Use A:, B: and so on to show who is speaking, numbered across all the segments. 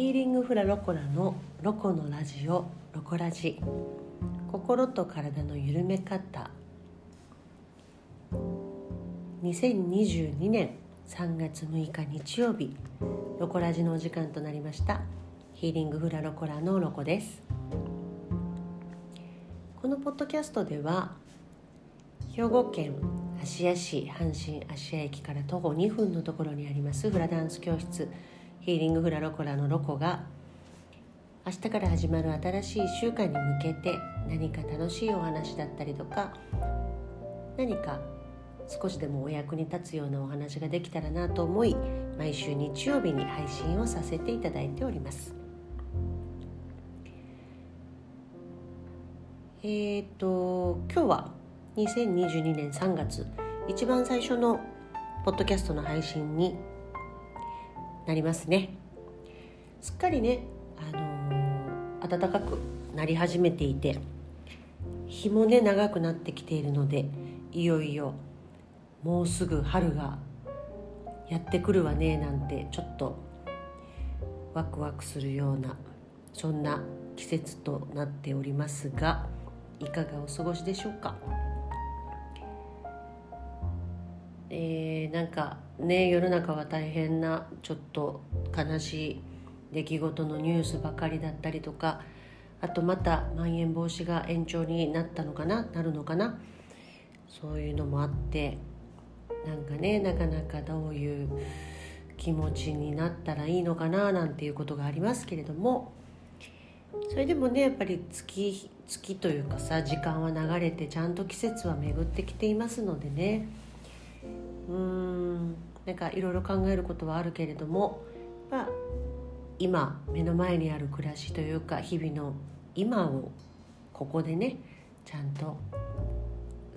A: ヒーリングフラロコラのロコのラジオロコラジ。心と体の緩め方。2022年3月6日日曜日。ロコラジのお時間となりました。ヒーリングフラロコラのロコです。このポッドキャストでは兵庫県芦屋市阪神芦屋駅から徒歩2分のところにありますフラダンス教室。ヒーリングフラロコラのロコが明日から始まる新しい1週間に向けて何か楽しいお話だったりとか何か少しでもお役に立つようなお話ができたらなと思い毎週日曜日に配信をさせていただいております。えーと今日は2022年3月一番最初のポッドキャストの配信になりますね。すっかりね、あのー、暖かくなり始めていて日もね長くなってきているのでいよいよもうすぐ春がやってくるわねなんてちょっとワクワクするようなそんな季節となっておりますがいかがお過ごしでしょうか？えー、なんかね世の中は大変なちょっと悲しい出来事のニュースばかりだったりとかあとまたまん延防止が延長になったのかななるのかなそういうのもあってなんかねなかなかどういう気持ちになったらいいのかななんていうことがありますけれどもそれでもねやっぱり月月というかさ時間は流れてちゃんと季節は巡ってきていますのでね。うんなんかいろいろ考えることはあるけれども、まあ、今目の前にある暮らしというか日々の今をここでねちゃんと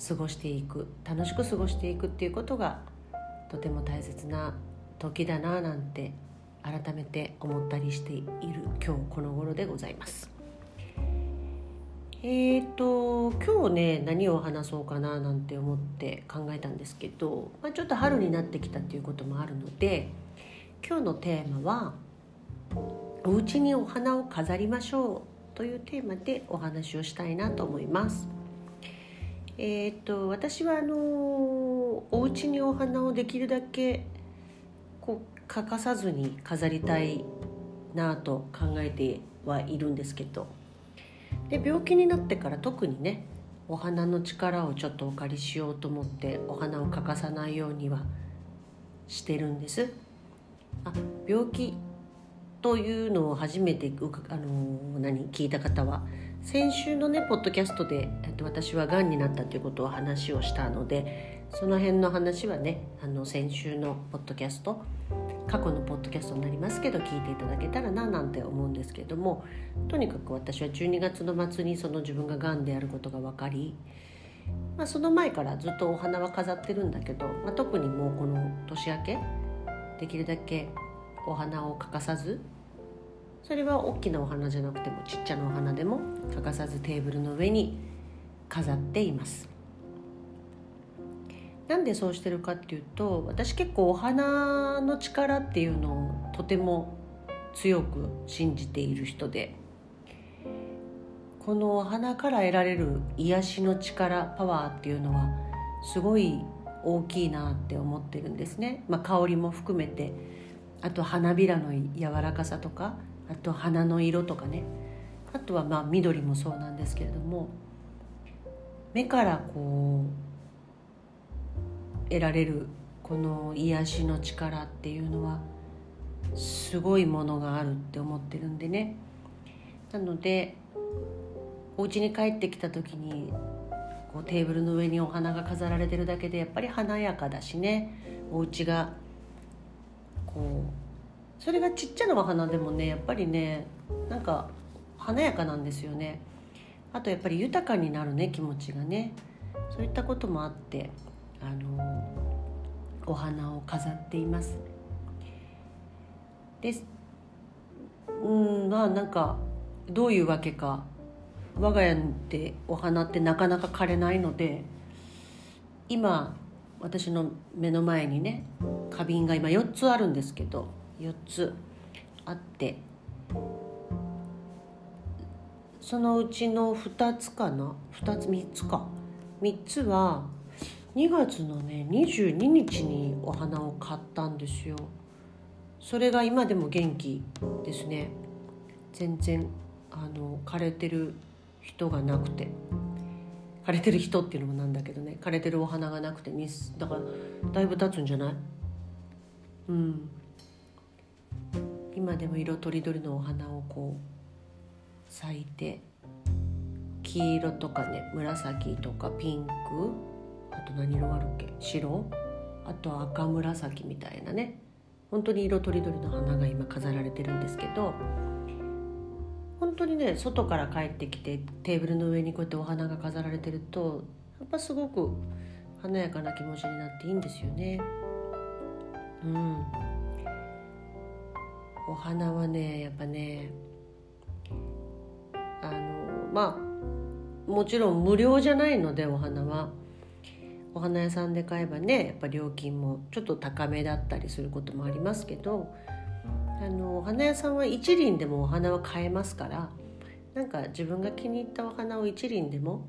A: 過ごしていく楽しく過ごしていくっていうことがとても大切な時だななんて改めて思ったりしている今日この頃でございます。えーと今日ね何を話そうかななんて思って考えたんですけど、まあ、ちょっと春になってきたっていうこともあるので今日のテーマは「お家にお花を飾りましょう」というテーマでお話をしたいなと思います。えーと、私はあのお家にお花をできるだけこう欠かさずに飾りたいなと考えてはいるんですけどで病気になってから特にねお花の力をちょっとお借りしようと思ってお花を欠かさないようにはしてるんです。あ病気というのを初めてあの何聞いた方は先週のねポッドキャストで、えっと、私はがんになったということを話をしたのでその辺の話はねあの先週のポッドキャスト過去のポッドキャストになりますけど聞いていただけたらななんて思うんですけれどもとにかく私は12月の末にその自分ががんであることが分かり、まあ、その前からずっとお花は飾ってるんだけど、まあ、特にもうこの年明けできるだけお花を欠かさずそれは大きなお花じゃなくてもちっちゃなお花でも欠かさずテーブルの上に飾っています。なんでそうしてるかっていうと私結構お花の力っていうのをとても強く信じている人でこのお花から得られる癒しの力パワーっていうのはすごい大きいなって思ってるんですね、まあ、香りも含めてあと花びらの柔らかさとかあと花の色とかね。あとはまあ緑もそうなんですけれども目からこう得られるこの癒しの力っていうのはすごいものがあるって思ってるんでね。なのでお家に帰ってきた時にこうテーブルの上にお花が飾られてるだけでやっぱり華やかだしね。お家がこうそれがちっちゃなお花でもねやっぱりねなんか華やかなんですよね。あとやっぱり豊かになるね気持ちがね。そういったこともあって。あのお花を飾っています。です。うんまあなんかどういうわけか。我が家でお花ってなかなか枯れないので今私の目の前にね花瓶が今4つあるんですけど4つあってそのうちの2つかな？2つ3つか。3つは2月のね22日にお花を買ったんですよ。それが今でも元気ですね。全然あの枯れてる人がなくて。枯れてる人っていうのもなんだけどね。枯れてるお花がなくてだからだいぶ経つんじゃない？うん。今でも色とりどりのお花をこう咲いて黄色とかね紫とかピンクあと何色あるっけ？白？あと赤紫みたいなね。本当に色とりどりの花が今飾られてるんですけど。本当にね外から帰ってきてテーブルの上にこうやってお花が飾られてるとやっぱすごく華やかな気持ちになっていいんですよね。うん、お花はねやっぱねあのまあもちろん無料じゃないのでお花は。お花屋さんで買えばねやっぱ料金もちょっと高めだったりすることもありますけどあのお花屋さんは一輪でもお花は買えますからなんか自分が気に入ったお花を一輪でも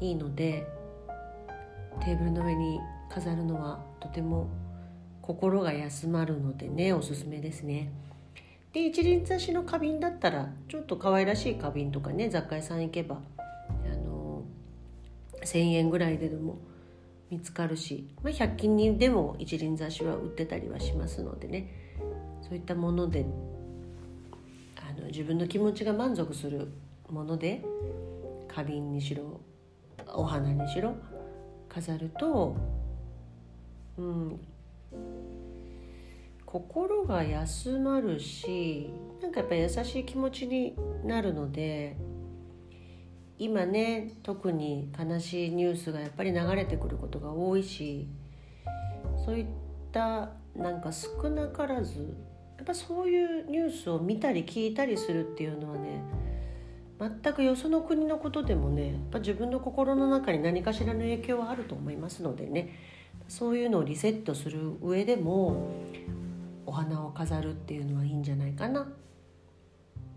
A: いいのでテーブルの上に飾るのはとても心が休まるのでねおすすめですね。で一輪挿しの花瓶だったらちょっと可愛らしい花瓶とかね雑貨屋さん行けばあの1,000円ぐらいででも見つかるし、まあ、100均にでも一輪挿しは売ってたりはしますのでね。そういったものであの自分の気持ちが満足するもので花瓶にしろお花にしろ飾ると、うん、心が休まるしなんかやっぱ優しい気持ちになるので今ね特に悲しいニュースがやっぱり流れてくることが多いしそういったなんか少なからずやっぱそういうニュースを見たり聞いたりするっていうのはね全くよその国のことでもねやっぱ自分の心の中に何かしらの影響はあると思いますのでねそういうのをリセットする上でもお花を飾るっていうのはいいんじゃないかな。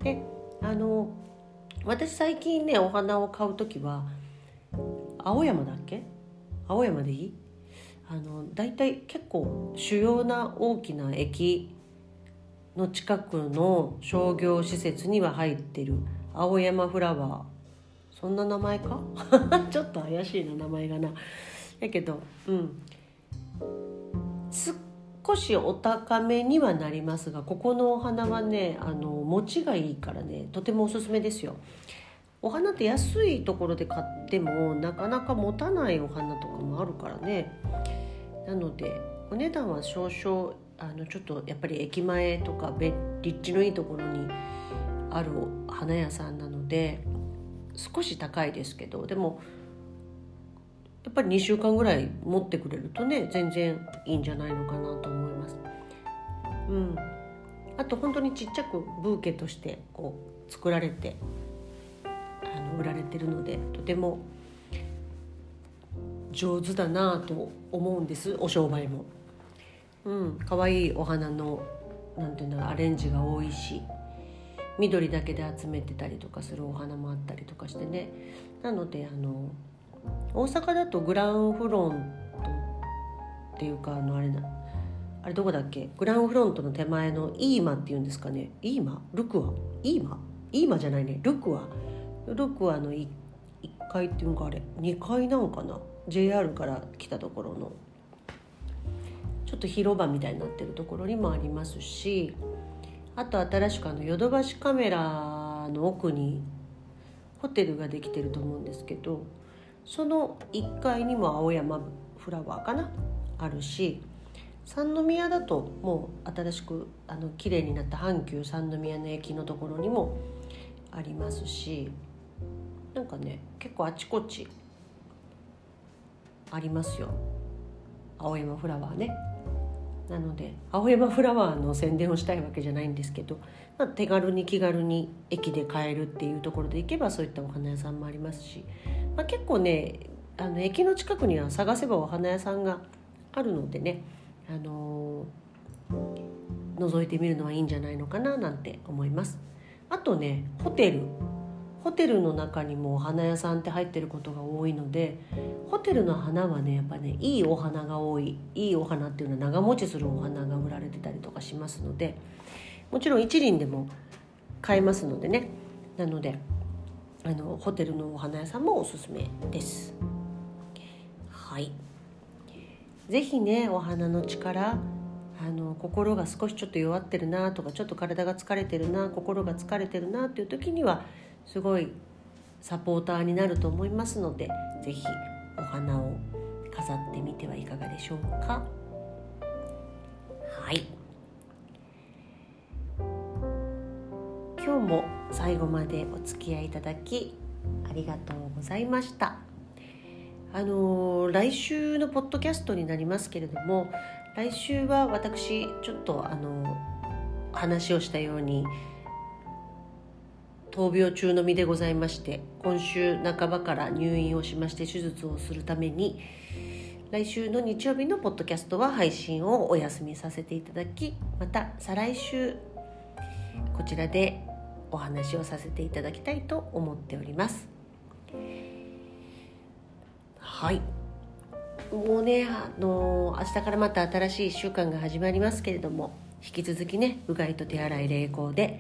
A: であの私最近ねお花を買う時は青山だっけ？青山でいい？あのだいたい結構主要な大きな駅の近くの商業施設には入ってる青山フラワー。そんな名前か？ちょっと怪しいな名前がな。やけどうん。少しお高めにはなりますがここのお花はねあの持ちがいいからねとてもおすすめですよ。お花って安いところで買ってもなかなか持たないお花とかもあるからね。なのでお値段は少々あのちょっとやっぱり駅前とか立地のいいところにある花屋さんなので少し高いですけどでもやっぱり2週間ぐらい持ってくれるとね全然いいんじゃないのかなと思います。うん、あと本当にちっちゃくブーケとしてこう作られてあの売られてるのでとても上手だなと思うんですお商売も。うん可愛いお花のなんていうんだろうアレンジが多いし緑だけで集めてたりとかするお花もあったりとかしてねなのであの大阪だとグランフロントっていうかあのあれなあれどこだっけ？グランフロントの手前のイーマっていうんですかね。イーマ？ルクワ？イーマ？イーマじゃないね。ルクワ？ルクワの 1, 1階っていうかあれ。2階なんかな？JR から来たところの。ちょっと広場みたいになってるところにもありますし。あと新しくあのヨドバシカメラの奥にホテルができてると思うんですけど。その1階にも青山フラワーかなあるし三宮だともう新しくあの綺麗になった阪急三宮の駅のところにもありますしなんかね結構あちこちありますよ。青山フラワーね。なので青山フラワーの宣伝をしたいわけじゃないんですけど、まあ、手軽に気軽に駅で買えるっていうところで行けばそういったお花屋さんもありますしまあ、結構ねあの駅の近くには探せばお花屋さんがあるのでね、あのー、覗いてみるのはいいんじゃないのかななんて思います。あとねホテル。ホテルの中にもお花屋さんって入ってることが多いのでホテルの花はねやっぱねいいお花が多い。いいお花っていうのは長持ちするお花が売られてたりとかしますのでもちろん一輪でも買えますのでね。なのであのホテルのお花屋さんもおすすめです。はい。是非ねお花の力あの心が少しちょっと弱ってるなとかちょっと体が疲れてるな心が疲れてるなっていう時にはすごいサポーターになると思いますので是非お花を飾ってみてはいかがでしょうか。はい。今日も最後までお付き合いいただきありがとうございました。あの来週のポッドキャストになりますけれども来週は私ちょっとあの話をしたように闘病中の身でございまして今週半ばから入院をしまして手術をするために来週の日曜日のポッドキャストは配信をお休みさせていただきまた再来週こちらでお話をさせていただきたいと思っております。はい。もうねあの明日からまた新しい1週間が始まりますけれども引き続きねうがいと手洗い冷行で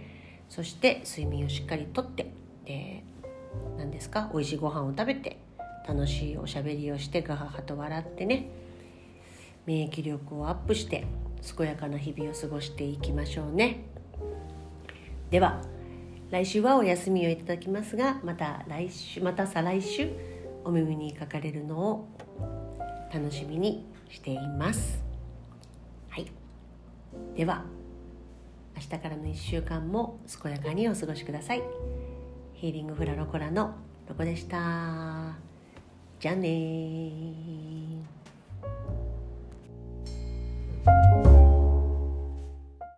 A: そして睡眠をしっかりとってで何ですか？美味しいご飯を食べて楽しいおしゃべりをしてガハハと笑ってね免疫力をアップして健やかな日々を過ごしていきましょうね。では来週はお休みをいただきますがまた来週また再来週お耳にかかれるのを楽しみにしています。はい。では明日からの1週間も健やかにお過ごしください。ヒーリングフラロコラのロコでした。じゃあね